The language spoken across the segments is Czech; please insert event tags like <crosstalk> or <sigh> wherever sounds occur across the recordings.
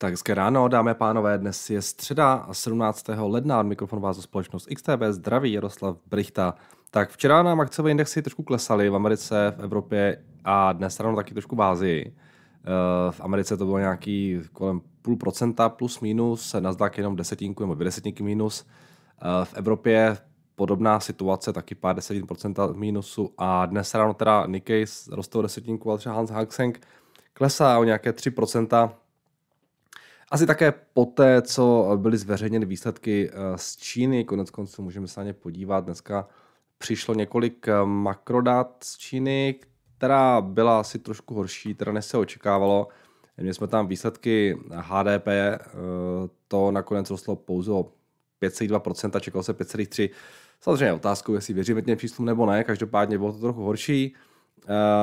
Tak hezké ráno, dámy a pánové, dnes je středa 17. ledna, mikrofon vás za společnost XTB, zdraví Jaroslav Brichta. Tak včera nám akciové indexy trošku klesaly v Americe, v Evropě a dnes ráno taky trošku v Ázii. Eh, v Americe to bylo nějaký kolem půl procenta plus minus, Nasdaq jenom desetinku nebo dvě desetinky minus. Eh, v Evropě podobná situace, taky pár desetin procenta minusu a dnes ráno teda Nikkei rostou desetinku, ale třeba Hans Hang Seng klesá o nějaké 3%, asi také poté, co byly zveřejněny výsledky eh, z Číny, konec konců můžeme se na ně podívat. Dneska přišlo několik eh, makrodat z Číny, která byla asi trošku horší, teda než se očekávalo. Měli jsme tam výsledky HDP, eh, to nakonec rostlo pouze o 5,2%, čekalo se 5,3%. Samozřejmě otázkou, jestli věříme těm číslům nebo ne, každopádně bylo to trochu horší.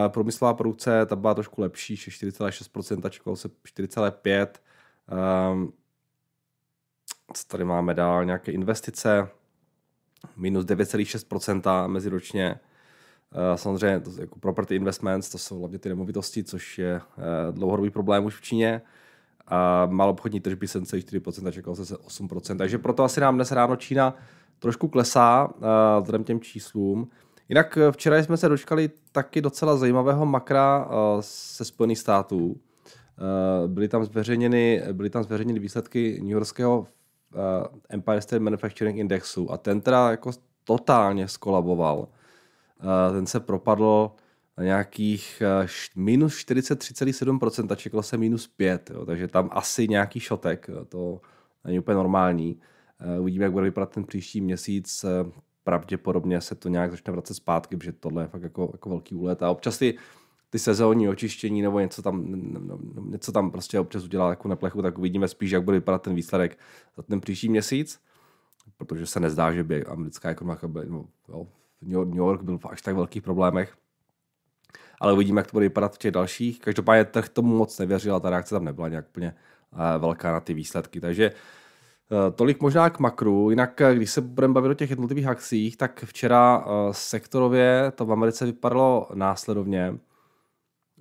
Průmyslová produkce, ta byla trošku lepší, 4,6%, čekalo se 4,5%. Um, co tady máme dál? Nějaké investice, minus 9,6% meziročně. Uh, samozřejmě to jako property investments, to jsou hlavně ty nemovitosti, což je uh, dlouhodobý problém už v Číně. A uh, obchodní tržby 7,4%, čekalo se 8%. Takže proto asi nám dnes ráno Čína trošku klesá uh, vzhledem těm číslům. Jinak včera jsme se dočkali taky docela zajímavého makra se Spojených států. Eh, byly tam zveřejněny, byly tam zveřejněny výsledky New Yorkského uh, Empire State Manufacturing Indexu a ten teda jako totálně skolaboval. Uh, ten se propadl na nějakých minus 43,7%, čekalo se minus 5, jo, takže tam asi nějaký šotek, to není úplně normální. Uvidíme, jak bude vypadat ten příští měsíc, pravděpodobně se to nějak začne vracet zpátky, protože tohle je fakt jako, jako velký úlet a občas ty ty sezónní očištění nebo něco tam, něco tam prostě občas udělá jako na plechu, tak uvidíme spíš, jak bude vypadat ten výsledek za ten příští měsíc, protože se nezdá, že by americká ekonomika by, no, jo, New York byl v až tak velkých problémech. Ale uvidíme, jak to bude vypadat v těch dalších. Každopádně trh tomu moc nevěřil a ta reakce tam nebyla nějak úplně eh, velká na ty výsledky. Takže eh, Tolik možná k makru, jinak eh, když se budeme bavit o těch jednotlivých akcích, tak včera sektorově to v Americe vypadalo následovně.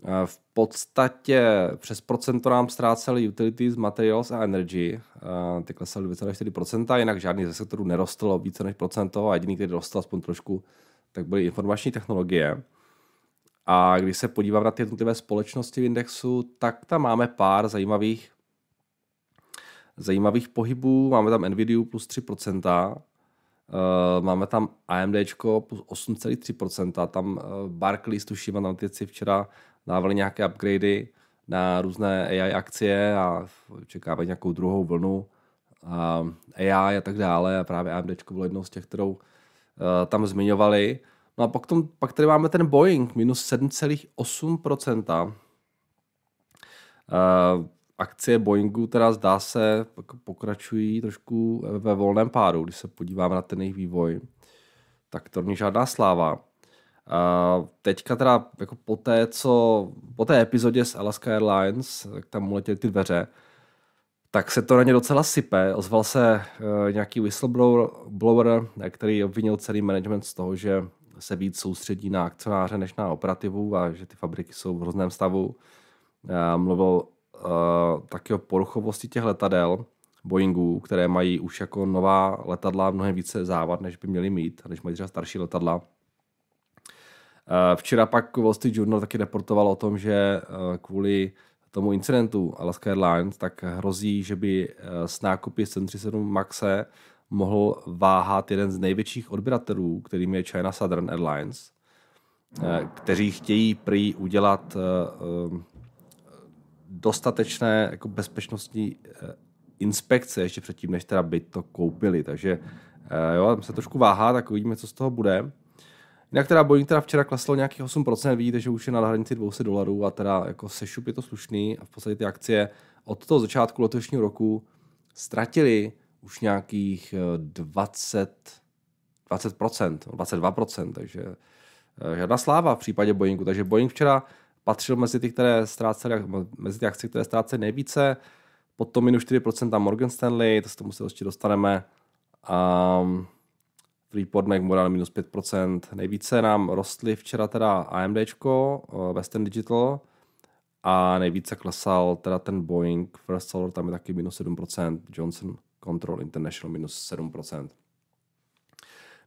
Eh, v podstatě přes procento nám ztráceli utilities, materials a energy. Eh, ty klesaly 2,4%, jinak žádný ze sektorů nerostl více než procento a jediný, který rostl aspoň trošku, tak byly informační technologie. A když se podívám na ty jednotlivé společnosti v indexu, tak tam máme pár zajímavých zajímavých pohybů. Máme tam Nvidia plus 3%, uh, eh, máme tam AMD plus 8,3%, tam uh, Barclays, tuším, analytici včera dávali nějaké upgradey na různé AI akcie a čekávají nějakou druhou vlnu a AI a tak dále a právě AMD bylo jednou z těch, kterou uh, tam zmiňovali. No a pak, tom, pak tady máme ten Boeing, minus 7,8%. Uh, akcie Boeingu teda zdá se pokračují trošku ve volném pádu, když se podíváme na ten jejich vývoj. Tak to není žádná sláva. A teďka teda jako po té, co, po té epizodě s Alaska Airlines, jak tam uletěly ty dveře, tak se to na ně docela sype. Ozval se uh, nějaký whistleblower, blower, který obvinil celý management z toho, že se víc soustředí na akcionáře než na operativu a že ty fabriky jsou v hrozném stavu. Uh, mluvil uh, taky o poruchovosti těch letadel Boeingů, které mají už jako nová letadla mnohem více závad, než by měly mít, než mají třeba starší letadla. Eh, včera pak Wall Street Journal taky reportoval o tom, že eh, kvůli tomu incidentu Alaska Airlines, tak hrozí, že by eh, s nákupy 737 Maxe mohl váhat jeden z největších odběratelů, kterým je China Southern Airlines, kteří chtějí prý udělat dostatečné jako bezpečnostní inspekce ještě předtím, než teda by to koupili. Takže jo, se trošku váhá, tak uvidíme, co z toho bude. Jinak teda Boeing teda včera kleslo nějakých 8%, vidíte, že už je na hranici 200 dolarů a teda jako sešup je to slušný a v podstatě ty akcie od toho začátku letošního roku ztratili už nějakých 20, 20%, 22%, takže eh, žádná sláva v případě Boeingu. Takže Boeing včera patřil mezi ty, které ztrácely, mezi ty akcie, které ztrácely nejvíce, potom minus 4% Morgan Stanley, to se tomu se ještě dostaneme. Um, Freeport McMoran minus 5%. Nejvíce nám rostly včera teda AMD, eh, Western Digital a nejvíce klesal teda ten Boeing, First Solar tam je taky minus 7%, Johnson Control International minus 7%.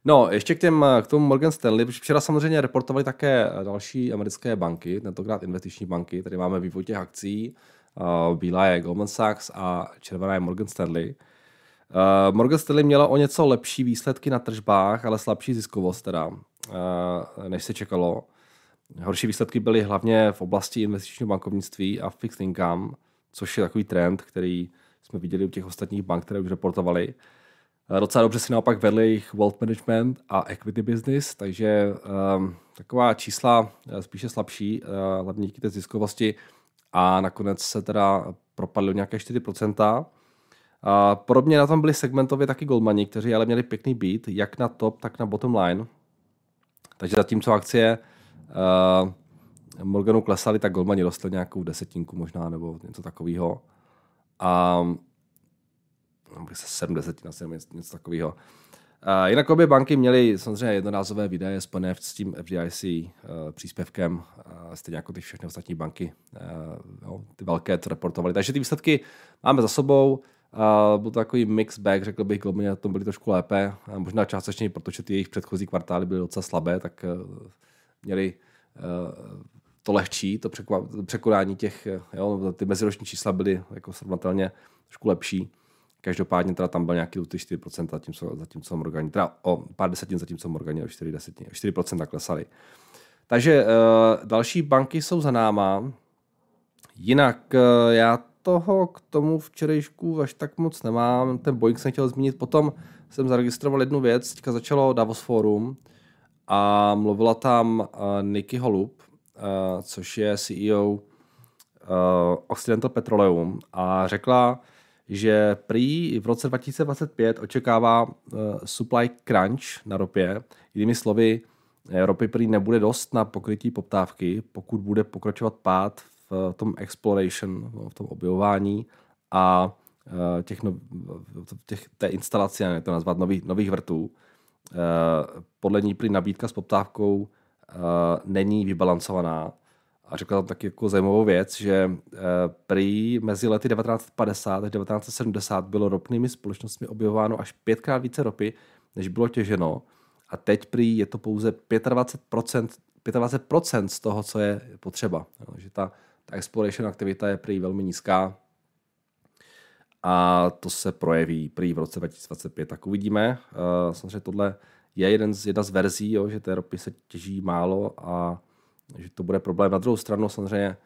No, ještě k, těm, k tomu Morgan Stanley, včera samozřejmě reportovali také další americké banky, tentokrát investiční banky, tady máme vývoj těch akcí, bílá je Goldman Sachs a červená je Morgan Stanley. Uh, Morgan Stanley měla o něco lepší výsledky na tržbách, ale slabší ziskovost teda, uh, než se čekalo. Horší výsledky byly hlavně v oblasti investičního bankovnictví a fixed income, což je takový trend, který jsme viděli u těch ostatních bank, které už reportovali. Eh, docela dobře si naopak vedli jejich wealth management a equity business, takže um, taková čísla spíše slabší, uh, hlavně díky té ziskovosti a nakonec se teda propadly nějaké 4%. A podobně na tom byli segmentově taky Goldmani, kteří ale měli pěkný beat, jak na top, tak na bottom line. Takže zatímco akcie uh, Morganu klesaly, tak Goldmani rostly nějakou desetinku možná, nebo něco takového. A se 70 na něco, něco takového. Uh, jinak obě banky měly samozřejmě jednorázové výdaje spojené s tím FDIC uh, příspěvkem, uh, stejně jako ty všechny ostatní banky, uh, jo, ty velké, co reportovaly. Takže ty výsledky máme za sobou. Uh, byl to takový mix bag, řekl bych, Globally na tom byli trošku lépe. Uh, možná částečně, protože ty jejich předchozí kvartály byly docela slabé, tak uh, měli uh, to lehčí, to překonání těch, jo, ty meziroční čísla byly jako srovnatelně trošku lepší. Každopádně teda tam byl nějaký ty 4%, zatímco, zatímco Morgani, teda o pár desetin, zatímco Morgani o 4, desetin, 4% klesaly. Takže uh, další banky jsou za náma. Jinak uh, já toho k tomu včerejšku až tak moc nemám. Ten Boeing jsem chtěl zmínit. Potom jsem zaregistroval jednu věc. Teďka začalo Davos Forum a mluvila tam uh, Nikki Holub, uh, což je CEO uh, Occidental Petroleum a řekla, že prý v roce 2025 očekává uh, supply crunch na ropě. Jinými slovy, ropy prý nebude dost na pokrytí poptávky, pokud bude pokračovat pád v tom exploration, v tom objevování a uh, těch, no, těch, té instalace, jak to nazvat, nových, nových vrtů. Uh, podle ní prý nabídka s poptávkou není vybalancovaná a řekla tam taky jako zajímavou věc, že prý mezi lety 1950 až 1970 bylo ropnými společnostmi objevováno až pětkrát více ropy, než bylo těženo. A teď prý je to pouze 25%, 25% z toho, co je potřeba. No, že ta, ta exploration aktivita je prý velmi nízká a to se projeví prý v roce 2025. Tak uvidíme. Uh, samozřejmě tohle je jeden z, jedna z verzí, jo, že té ropy se těží málo a že to bude problém. Na druhou stranu samozřejmě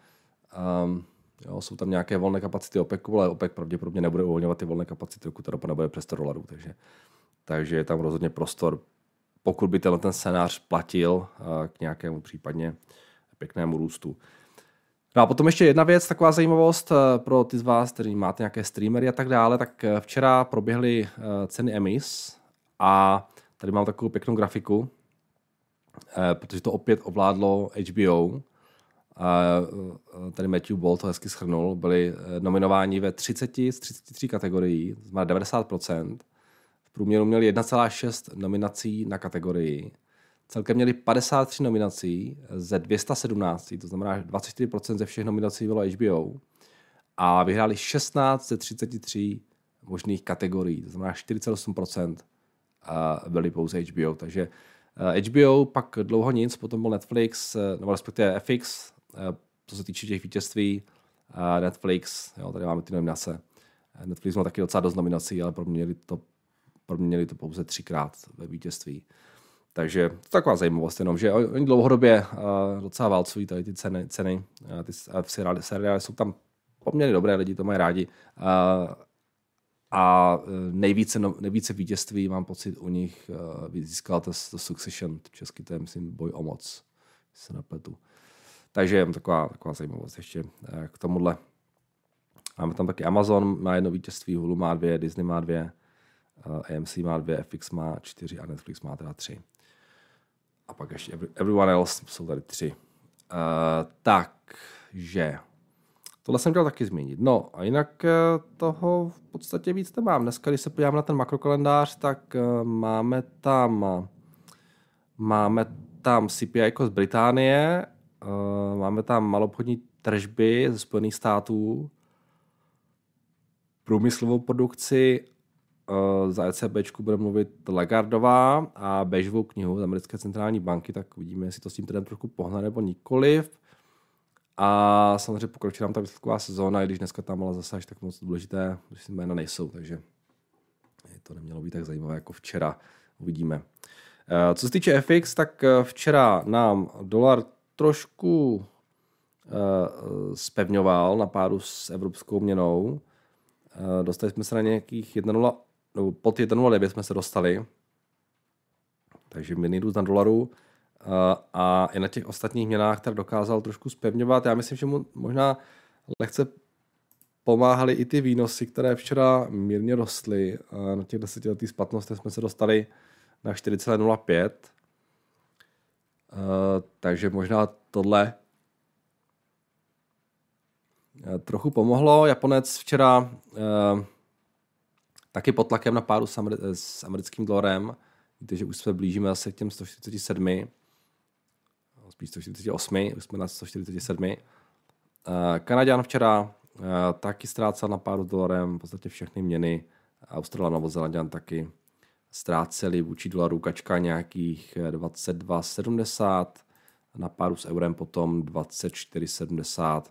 um, jo, jsou tam nějaké volné kapacity OPECu, ale OPEC pravděpodobně nebude uvolňovat ty volné kapacity, dokud ta ropa nebude přes 100 dolarů. Takže, takže je tam rozhodně prostor, pokud by tenhle ten scénář platil uh, k nějakému případně pěknému růstu. No a potom ještě jedna věc, taková zajímavost uh, pro ty z vás, kteří máte nějaké streamery a tak dále, tak uh, včera proběhly ceny emis a tady mám takovou pěknou grafiku, Eh, protože to opět ovládlo HBO. Eh, tady Matthew Ball to hezky schrnul. Byli eh, nominováni ve 30 z 33 kategorií, to znamená 90%. V průměru měli 1,6 nominací na kategorii. Celkem měli 53 nominací ze 217, to znamená 24% ze všech nominací bylo HBO. A vyhráli 16 ze 33 možných kategorií, to znamená 48% byli pouze HBO. Takže HBO, eh, pak dlouho nic, potom byl Netflix, eh, nebo respektive FX, eh, co se týče těch vítězství, Netflix, jo, tady máme ty nominace. Netflix měl taky docela dost nominací, ale proměnili to, proměnili to pouze třikrát ve vítězství. Takže to je taková zajímavost jenom, že oni dlouhodobě uh, docela válcují tady ty ceny, ceny uh, ty uh, seriály, jsou tam poměrně dobré, lidi to mají rádi. A nejvíce, no, nejvíce vítězství mám pocit u nich získala to, to Succession, český to je myslím boj o moc, se napletu. Takže taková, taková zajímavost ještě k tomuhle. Máme tam taky Amazon, má jedno vítězství, Hulu má dvě, Disney má dvě, AMC má dvě, FX má čtyři a Netflix má teda tři. A pak ještě everyone else jsou tady tři. Uh, takže Tohle jsem chtěl taky zmínit. No a jinak eh, toho v podstatě víc nemám. Dneska, když se podívám na ten makrokalendář, tak eh, máme tam máme tam CPI jako z Británie, máme tam malobchodní tržby ze Spojených států, průmyslovou produkci, za ECB bude mluvit Lagardová a Bežovou knihu z americké centrální banky, tak uvidíme, jestli to s tím trendem trošku pohne nebo nikoliv. A samozřejmě pokročí nám ta výsledková sezóna, i když dneska tam ale zase až tak moc důležité, si jména nejsou, takže to nemělo být tak zajímavé jako včera. Uvidíme. Eh, co se týče FX, tak eh, včera nám dolar trošku spevňoval na páru s evropskou měnou. Dostali jsme se na nějakých 1,0 nebo pod 1,09 jsme se dostali, takže růst na dolaru a i na těch ostatních měnách tak dokázal trošku spevňovat. Já myslím, že mu možná lehce pomáhaly i ty výnosy, které včera mírně rostly. Na těch desetiletých splatnostech jsme se dostali na 4,05. Takže možná tohle trochu pomohlo. Japonec včera taky pod tlakem na pádu s, Ameri- s americkým dolarem. Že už se blížíme zase k těm 147, spíš 148, už jsme na 147. Uh, Kanaděn včera uh, taky ztrácel na pádu s dolarem, v podstatě všechny měny. Australan a Novozelanděn taky ztráceli vůči dolaru kačka nějakých 22,70, na páru s eurem potom 24,70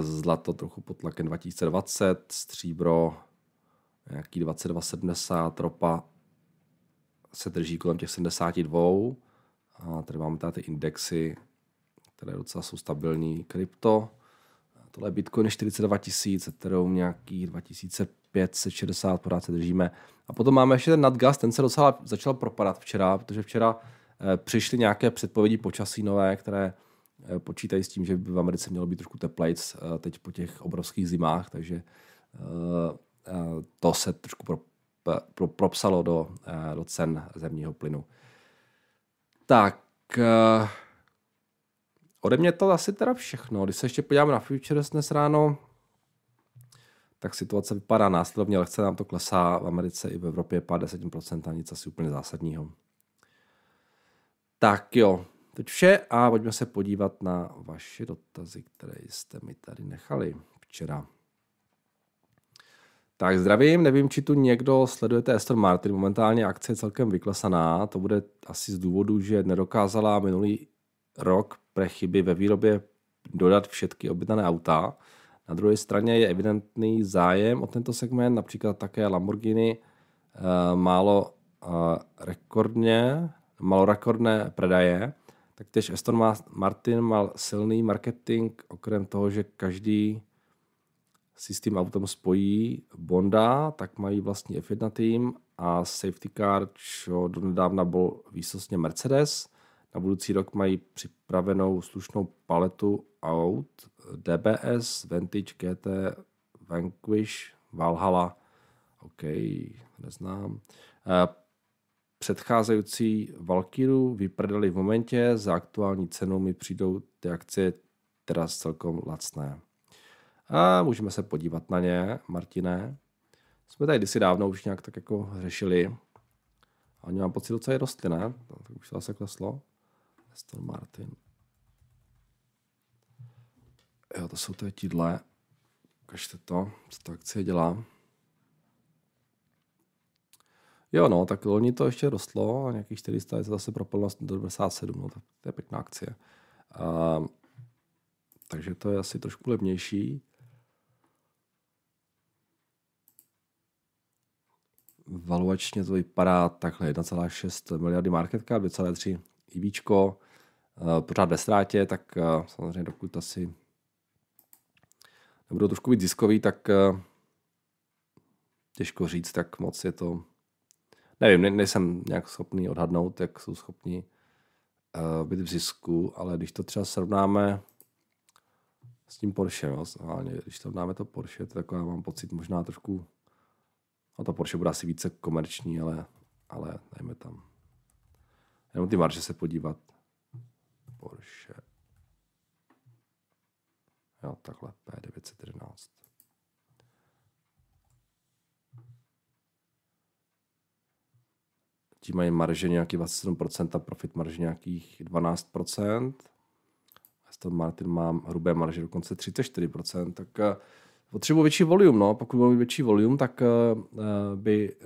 zlato trochu pod tlakem 2020, stříbro nějaký 22,70, ropa se drží kolem těch 72 a tady máme tady ty indexy, které docela jsou stabilní. Krypto, tohle je Bitcoin 42 tisíc, Ethereum nějaký 2560, pořád se držíme. A potom máme ještě ten nadgas, ten se docela začal propadat včera, protože včera eh, přišly nějaké předpovědi počasí nové, které počítají s tím, že by v Americe mělo být trošku teplejc eh, teď po těch obrovských zimách, takže eh, to se trošku pro, pro, propsalo do, do cen zemního plynu. Tak, ode mě to asi teda všechno. Když se ještě podíváme na futures dnes ráno, tak situace vypadá následovně, lehce nám to klesá v Americe i v Evropě pár 10% a nic asi úplně zásadního. Tak jo, Teď vše a pojďme se podívat na vaše dotazy, které jste mi tady nechali včera. Tak zdravím, nevím, či tu někdo sledujete Aston Martin, momentálně akce je celkem vyklesaná, to bude asi z důvodu, že nedokázala minulý rok pre chyby ve výrobě dodat všechny objednané auta. Na druhé straně je evidentný zájem o tento segment, například také Lamborghini eh, málo eh, rekordně, málo rekordné predaje Taktéž Aston Martin mal silný marketing, okrem toho, že každý si s tím autem spojí Bonda, tak mají vlastní F1 tým a safety car, čo donedávna byl výsostně Mercedes. Na budoucí rok mají připravenou slušnou paletu aut DBS, Vantage, GT, Vanquish, Valhalla, OK, neznám. Předcházející Valkyru vyprdali v momentě, za aktuální cenu mi přijdou ty akcie teda celkom lacné. A můžeme se podívat na ně, Martine. Jsme tady kdysi dávno už nějak tak jako řešili. A oni mám pocit docela rostly, ne? Tak už to zase kleslo. Aston Martin. Jo, to jsou to tídle. Ukažte to, co ta akcie dělá. Jo, no, tak loni to ještě rostlo a nějakých 400 je zase propalo do 97, no, tak to je pěkná akcie. A, takže to je asi trošku levnější. Valuačně to vypadá takhle 1,6 miliardy market cap, 2,3 IBčko, pořád ve ztrátě, tak samozřejmě dokud asi nebudou trošku být ziskový, tak těžko říct, tak moc je to nevím, ne, nejsem nějak schopný odhadnout, jak jsou schopni uh, být v zisku, ale když to třeba srovnáme s tím Porsche, no, když to srovnáme to Porsche, tak taková mám pocit možná trošku, no to Porsche bude asi více komerční, ale, ale dajme tam. Jenom ty marže se podívat. Porsche. Jo, takhle, P911. Ti mají marže nějaký 27% a profit marže nějakých 12%. Aston Martin má hrubé marže dokonce 34%, tak uh, potřebuji větší volume, no. Pokud mít větší volume, tak uh, by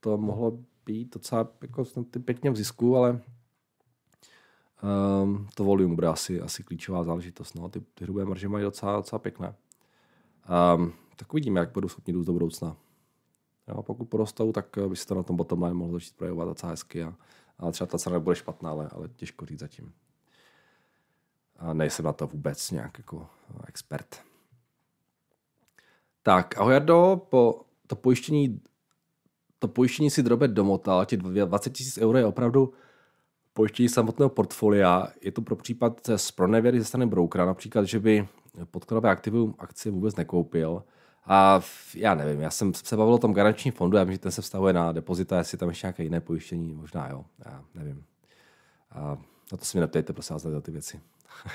to mohlo být docela jako pěkně v zisku, ale um, to volume bude asi, asi klíčová záležitost. No. Ty, ty hrubé marže mají docela, docela pěkné. Um, tak uvidíme, jak budou schopni růst do budoucna. Jo, pokud porostou, tak by se to na tom bottom line mohlo začít projevovat docela hezky a, a třeba ta cena nebude špatná, ale, ale těžko říct zatím. A nejsem na to vůbec nějak jako expert. Tak, ahoj Jardo, po to pojištění, to pojištění si drobet domotal, ti 20 tisíc euro je opravdu pojištění samotného portfolia. Je to pro případ z pronevěry ze strany brokera, například, že by podkladové aktivum akcie vůbec nekoupil. A já nevím, já jsem se bavil o tom garančním fondu, já vím, že ten se vztahuje na depozita, jestli tam ještě nějaké jiné pojištění, možná jo, já nevím. A na to si mi neptejte, prosím vás, ty věci. <laughs>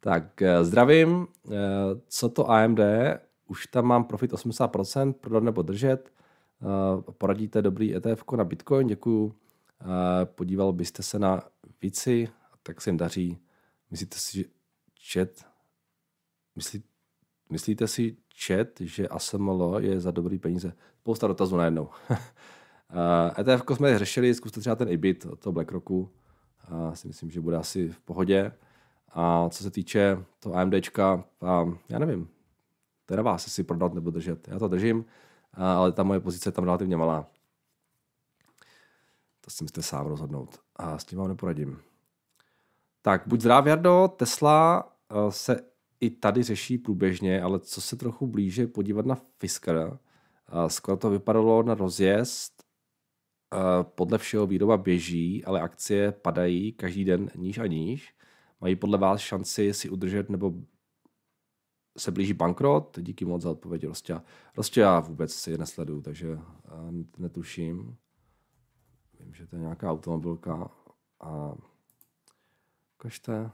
tak, eh, zdravím. Eh, co to AMD? Už tam mám profit 80%, prodat nebo držet. Eh, poradíte dobrý ETF na Bitcoin, děkuju. Podíval byste se na víci, tak se jim daří. Myslíte si, že chat, myslí, myslíte si chat, že ASML je za dobrý peníze? Spousta dotazů najednou. <laughs> ETF jsme řešili, zkuste třeba ten IBIT od toho BlackRocku. A si myslím, že bude asi v pohodě. A co se týče toho AMDčka, a já nevím, to je na vás, jestli prodat nebo držet. Já to držím, ale ta moje pozice je tam relativně malá. To si musíte sám rozhodnout. A s tím vám neporadím. Tak, buď zdrav, Jardo, Tesla se i tady řeší průběžně, ale co se trochu blíže podívat na Fisker, skoro to vypadalo na rozjezd, podle všeho výroba běží, ale akcie padají každý den níž a níž. Mají podle vás šanci si udržet nebo se blíží bankrot? Díky moc za odpověď, Rostě. Rostě já vůbec si je nesleduju, takže netuším. Vím, že to je nějaká automobilka a ukažte.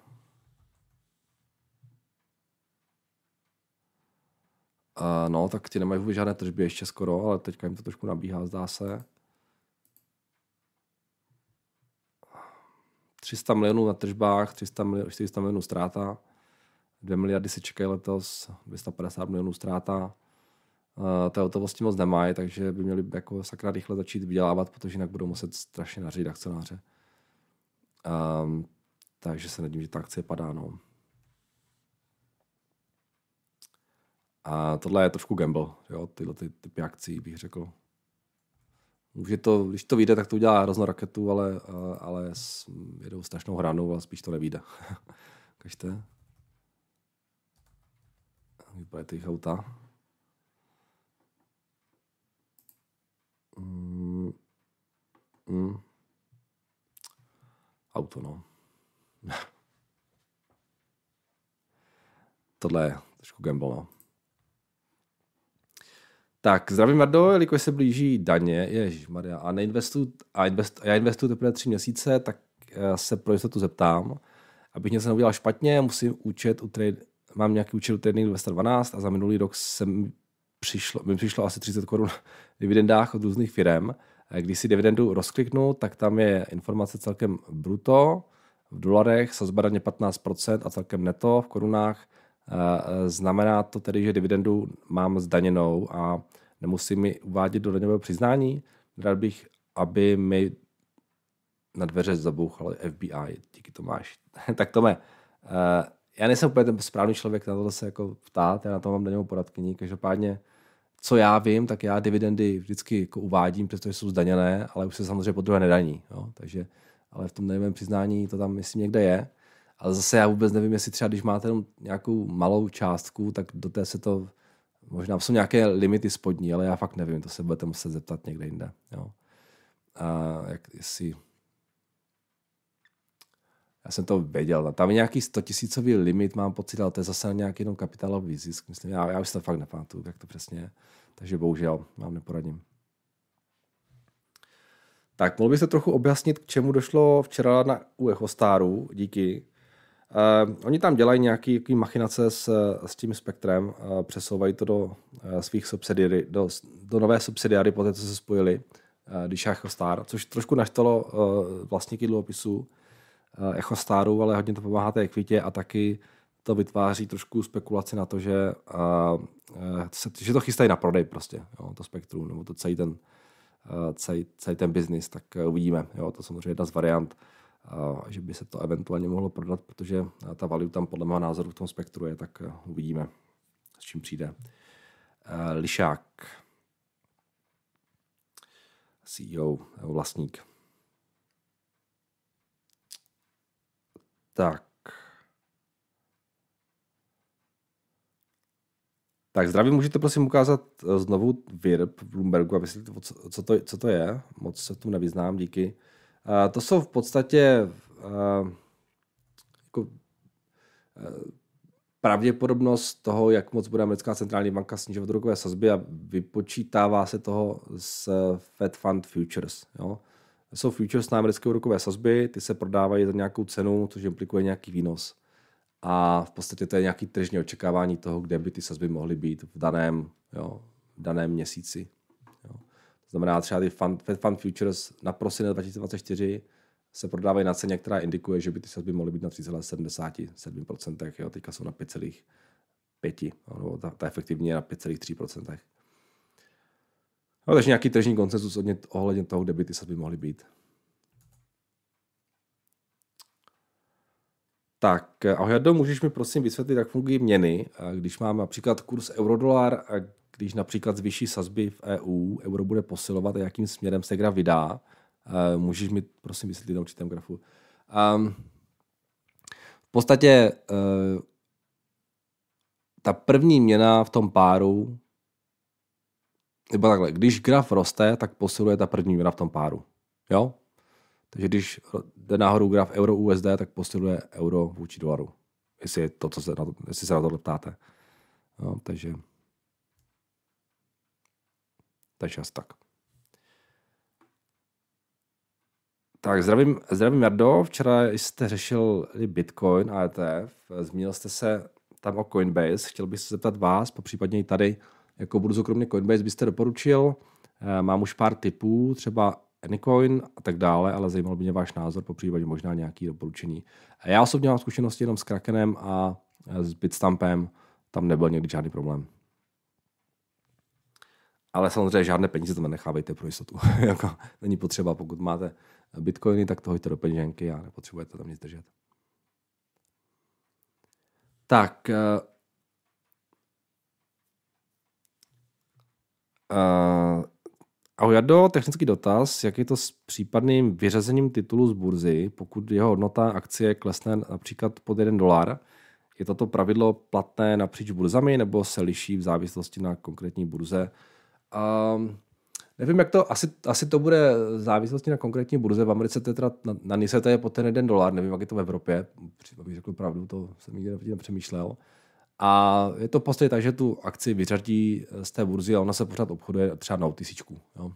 No, tak ti nemají vůbec žádné tržby ještě skoro, ale teďka jim to trošku nabíhá, zdá se. 300 milionů na tržbách, 300 milionů, 400 milionů ztráta, 2 miliardy si čekají letos, 250 milionů ztráta. Uh, té hotovosti moc nemají, takže by měli jako sakra rychle začít vydělávat, protože jinak budou muset strašně nařít akcionáře. Um, takže se nedím, že ta akcie padá. No. A tohle je trošku gamble, jo, tyhle ty typy akcí bych řekl. Může to, když to vyjde, tak to udělá hroznou raketu, ale, ale jedou strašnou hranu a spíš to nevíde. <laughs> Kažte. Vypadá těch auta. Mm. Mm. Auto, no. <laughs> Tohle je trošku gamble, no. Tak, zdravím Mardo, jelikož se blíží daně, Maria, a neinvestuju, a invest, já investuju teprve tři měsíce, tak eh, se pro jistotu zeptám, abych něco neudělal špatně, musím účet u trade, mám nějaký účet u Trading 212 a za minulý rok jsem přišlo, mi přišlo asi 30 korun dividendách od různých firm. Když si dividendu rozkliknu, tak tam je informace celkem bruto, v dolarech, sazba daně 15% a celkem neto v korunách. Znamená to tedy, že dividendu mám zdaněnou a nemusím mi uvádět do daňového přiznání. Rád bych, aby mi na dveře zabouchal FBI. Díky Tomáš. <laughs> tak Tome, já nejsem úplně ten správný člověk na to se jako ptát, já na to mám daňovou poradkyní. Každopádně, co já vím, tak já dividendy vždycky jako uvádím, přestože jsou zdaněné, ale už se samozřejmě po druhé nedaní. Jo? Takže ale v tom daňovém přiznání to tam myslím někde je. Ale zase já vůbec nevím, jestli třeba když máte jenom nějakou malou částku, tak do té se to, možná jsou nějaké limity spodní, ale já fakt nevím, to se budete muset zeptat někde jinde. Jo. A jak, jestli, já jsem to věděl, tam je nějaký 100 tisícový limit, mám pocit, ale to je zase nějaký jenom kapitálový zisk. Myslím, já, já už to fakt nepamatuju, jak to přesně je. Takže bohužel vám neporadím. Tak mohl byste trochu objasnit, k čemu došlo včera na, u Echostaru, díky. Uh, oni tam dělají nějaký, machinace s, s tím spektrem, uh, přesouvají to do uh, svých subsidiary, do, do nové subsidiary, poté co se spojili, uh, když Echostar, což trošku naštalo uh, vlastníky dluhopisů. echo stáru, ale hodně to pomáhá té ekvitě a taky to vytváří trošku spekulaci na to, že, uh, se, že to chystají na prodej prostě, jo, to spektrum, nebo to celý ten, uh, celý, celý ten biznis, tak uvidíme. Jo, to samozřejmě jedna z variant, uh, že by se to eventuálně mohlo prodat, protože ta value tam podle mého názoru v tom spektru je, tak uh, uvidíme, s čím přijde. Uh, Lišák, CEO, vlastník. Tak. Tak zdraví, můžete prosím ukázat eh, znovu VIRB v Bloombergu, aby si co, to, co to je. Moc se tu nevyznám, díky. To jsou v podstatě uh, jako, uh, pravděpodobnost toho, jak moc bude americká centrální banka snižovat úrokové sazby a vypočítává se toho z Fed Fund Futures. Jo? jsou futures na americké úrokové sazby, ty se prodávají za nějakou cenu, což implikuje nějaký výnos. A v podstatě to je nějaký tržní očekávání toho, kde by ty sazby mohly být v daném, jo, v daném měsíci. To znamená třeba ty fund, Fed Fund Futures na prosinec 2024 se prodávají na ceně, která indikuje, že by ty sazby mohly být na 3,77%, jo, teďka jsou na 5,5%, no, ta, ta efektivně je na 5,3%. No, takže nějaký tržní koncensus ohledně toho, kde by ty sazby mohly být. Tak, ahoj můžeš mi prosím vysvětlit, jak fungují měny, když mám například kurz eurodolar když například zvýší sazby v EU, euro bude posilovat a jakým směrem se gra vydá. Můžeš mi prosím vysvětlit na určitém grafu. Um, v podstatě uh, ta první měna v tom páru nebo takhle, když graf roste, tak posiluje ta první měna v tom páru. Jo? Takže když jde nahoru graf euro USD, tak posiluje euro vůči dolaru. Jestli, je to, co se na to, jestli se na to ptáte. Jo, takže takže asi tak. Tak zdravím, zdravím Jardo. Včera jste řešil Bitcoin a ETF. Zmínil jste se tam o Coinbase. Chtěl bych se zeptat vás, po případně i tady, jako burzu kromě Coinbase byste doporučil? Eh, mám už pár typů, třeba Anycoin a tak dále, ale zajímal by mě váš názor, po případě možná nějaký doporučení. Já osobně mám zkušenosti jenom s Krakenem a s Bitstampem, tam nebyl někdy žádný problém. Ale samozřejmě žádné peníze to nenechávejte pro jistotu. <laughs> jako, není potřeba, pokud máte bitcoiny, tak to hoďte do peněženky a nepotřebujete tam nic držet. Tak, Uh, ahoj Jardo, technický dotaz. Jak je to s případným vyřazením titulu z burzy, pokud jeho hodnota akcie klesne například pod 1 dolar? Je toto pravidlo platné napříč burzami nebo se liší v závislosti na konkrétní burze? Um, nevím, jak to, asi, asi to bude v závislosti na konkrétní burze. V Americe to je teda, na, na to je pod ten 1 dolar, nevím, jak je to v Evropě, abych řekl pravdu, to jsem nikdy nepřemýšlel. A je to prostě tak, že tu akci vyřadí z té burzy a ona se pořád obchoduje třeba na OTC. Jo.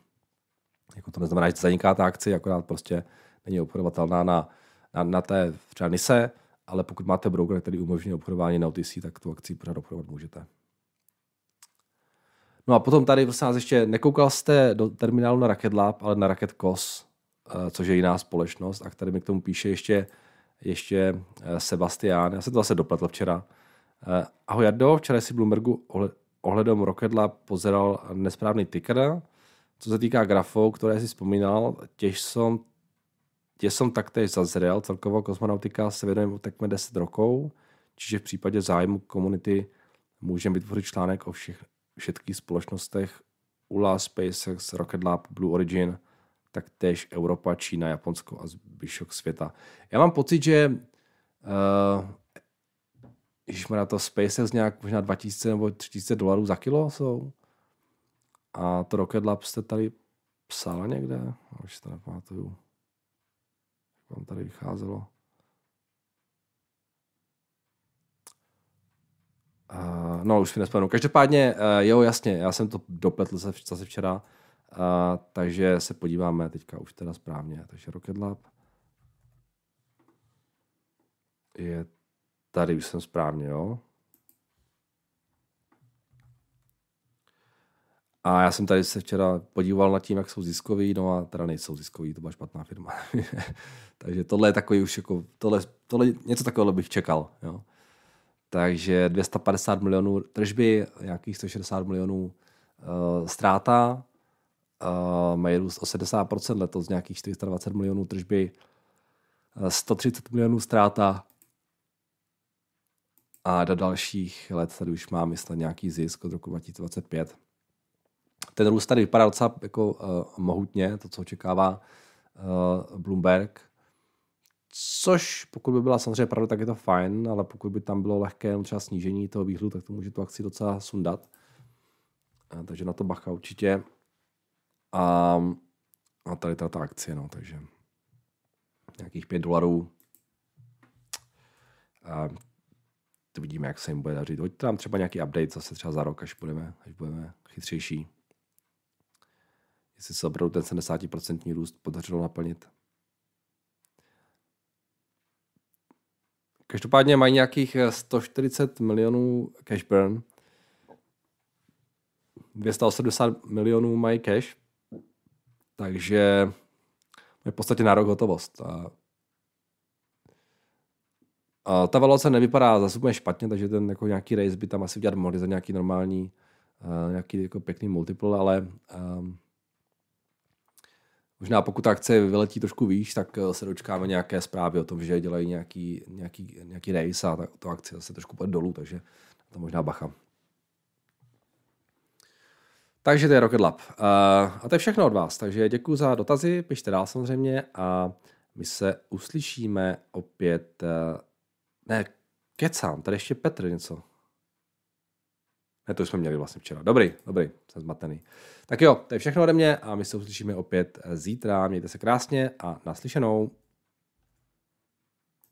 Jako to neznamená, že zaniká ta akce, akorát prostě není obchodovatelná na, na, na té třeba NISE, ale pokud máte broker, který umožňuje obchodování na OTC, tak tu akci pořád obchodovat můžete. No a potom tady, prosím vás, ještě nekoukal jste do terminálu na Rocket Lab, ale na Rocket Cos, eh, což je jiná společnost. A tady mi k tomu píše ještě, ještě eh, Sebastián. Já jsem to zase dopletl včera. Uh, ahoj Jardo, včera si Bloombergu ohledem Rocketla pozeral nesprávný ticker. Co se týká grafů, které si vzpomínal, těž som, těž som taktéž zazrel. Celková kosmonautika se věnuje takme 10 rokov, čiže v případě zájmu komunity můžeme vytvořit článek o všech, všetkých společnostech ULA, SpaceX, Rocket Lab, Blue Origin, tak též Evropa, Čína, Japonsko a zbyšok světa. Já mám pocit, že uh, když na to SpaceX nějak možná 2000 nebo 3000 dolarů za kilo jsou. A to Rocket Lab jste tady psal někde? Už to nepamatuju. Vám tady vycházelo. Uh, no, už si nespomenu. Každopádně, uh, jo, jasně, já jsem to dopletl zase včera, uh, takže se podíváme teďka už teda správně. Takže Rocket Lab je Tady už jsem správně, jo. A já jsem tady se včera podíval na tím, jak jsou ziskoví, no a teda nejsou ziskoví, to byla špatná firma. <laughs> Takže tohle je takový už jako, tohle, tohle něco takového bych čekal. Jo. Takže 250 milionů tržby, nějakých 160 milionů uh, ztráta, uh, mají růst o 70% letos, nějakých 420 milionů tržby, uh, 130 milionů ztráta a do dalších let tady už má myslet nějaký zisk od roku 2025. Ten růst tady vypadá docela jako uh, mohutně, to, co očekává uh, Bloomberg. Což pokud by byla samozřejmě pravda, tak je to fajn, ale pokud by tam bylo lehké třeba snížení toho výhledu, tak to může tu akci docela sundat. Uh, takže na to bacha určitě. A, a tady ta, ta akcie, no, takže nějakých 5 dolarů. A to vidíme, jak se jim bude dařit. Hoďte tam třeba nějaký update zase třeba za rok, až budeme, až budeme chytřejší jestli se opravdu ten 70% růst podařilo naplnit. Každopádně mají nějakých 140 milionů cash burn, 280 milionů mají cash, takže je v podstatě na rok hotovost. A, a ta valuace nevypadá zase úplně špatně, takže ten jako nějaký race by tam asi udělat mohli za nějaký normální, uh, nějaký jako pěkný multiple, ale um, Možná pokud ta akce vyletí trošku výš, tak eh, se dočkáme nějaké zprávy o tom, že dělají nějaký, nějaký, nějaký race a to akce zase trošku půjde dolů, takže to možná bacha. Takže to je Rocket Lab. Uh, a to je všechno od vás. Takže děkuji za dotazy, pište dál samozřejmě a my se uslyšíme opět. Uh, ne, kecám, tady ještě Petr něco. Ne, to jsme měli vlastně včera. Dobrý, dobrý, jsem zmatený. Tak jo, to je všechno ode mě a my se uslyšíme opět zítra. Mějte se krásně a naslyšenou.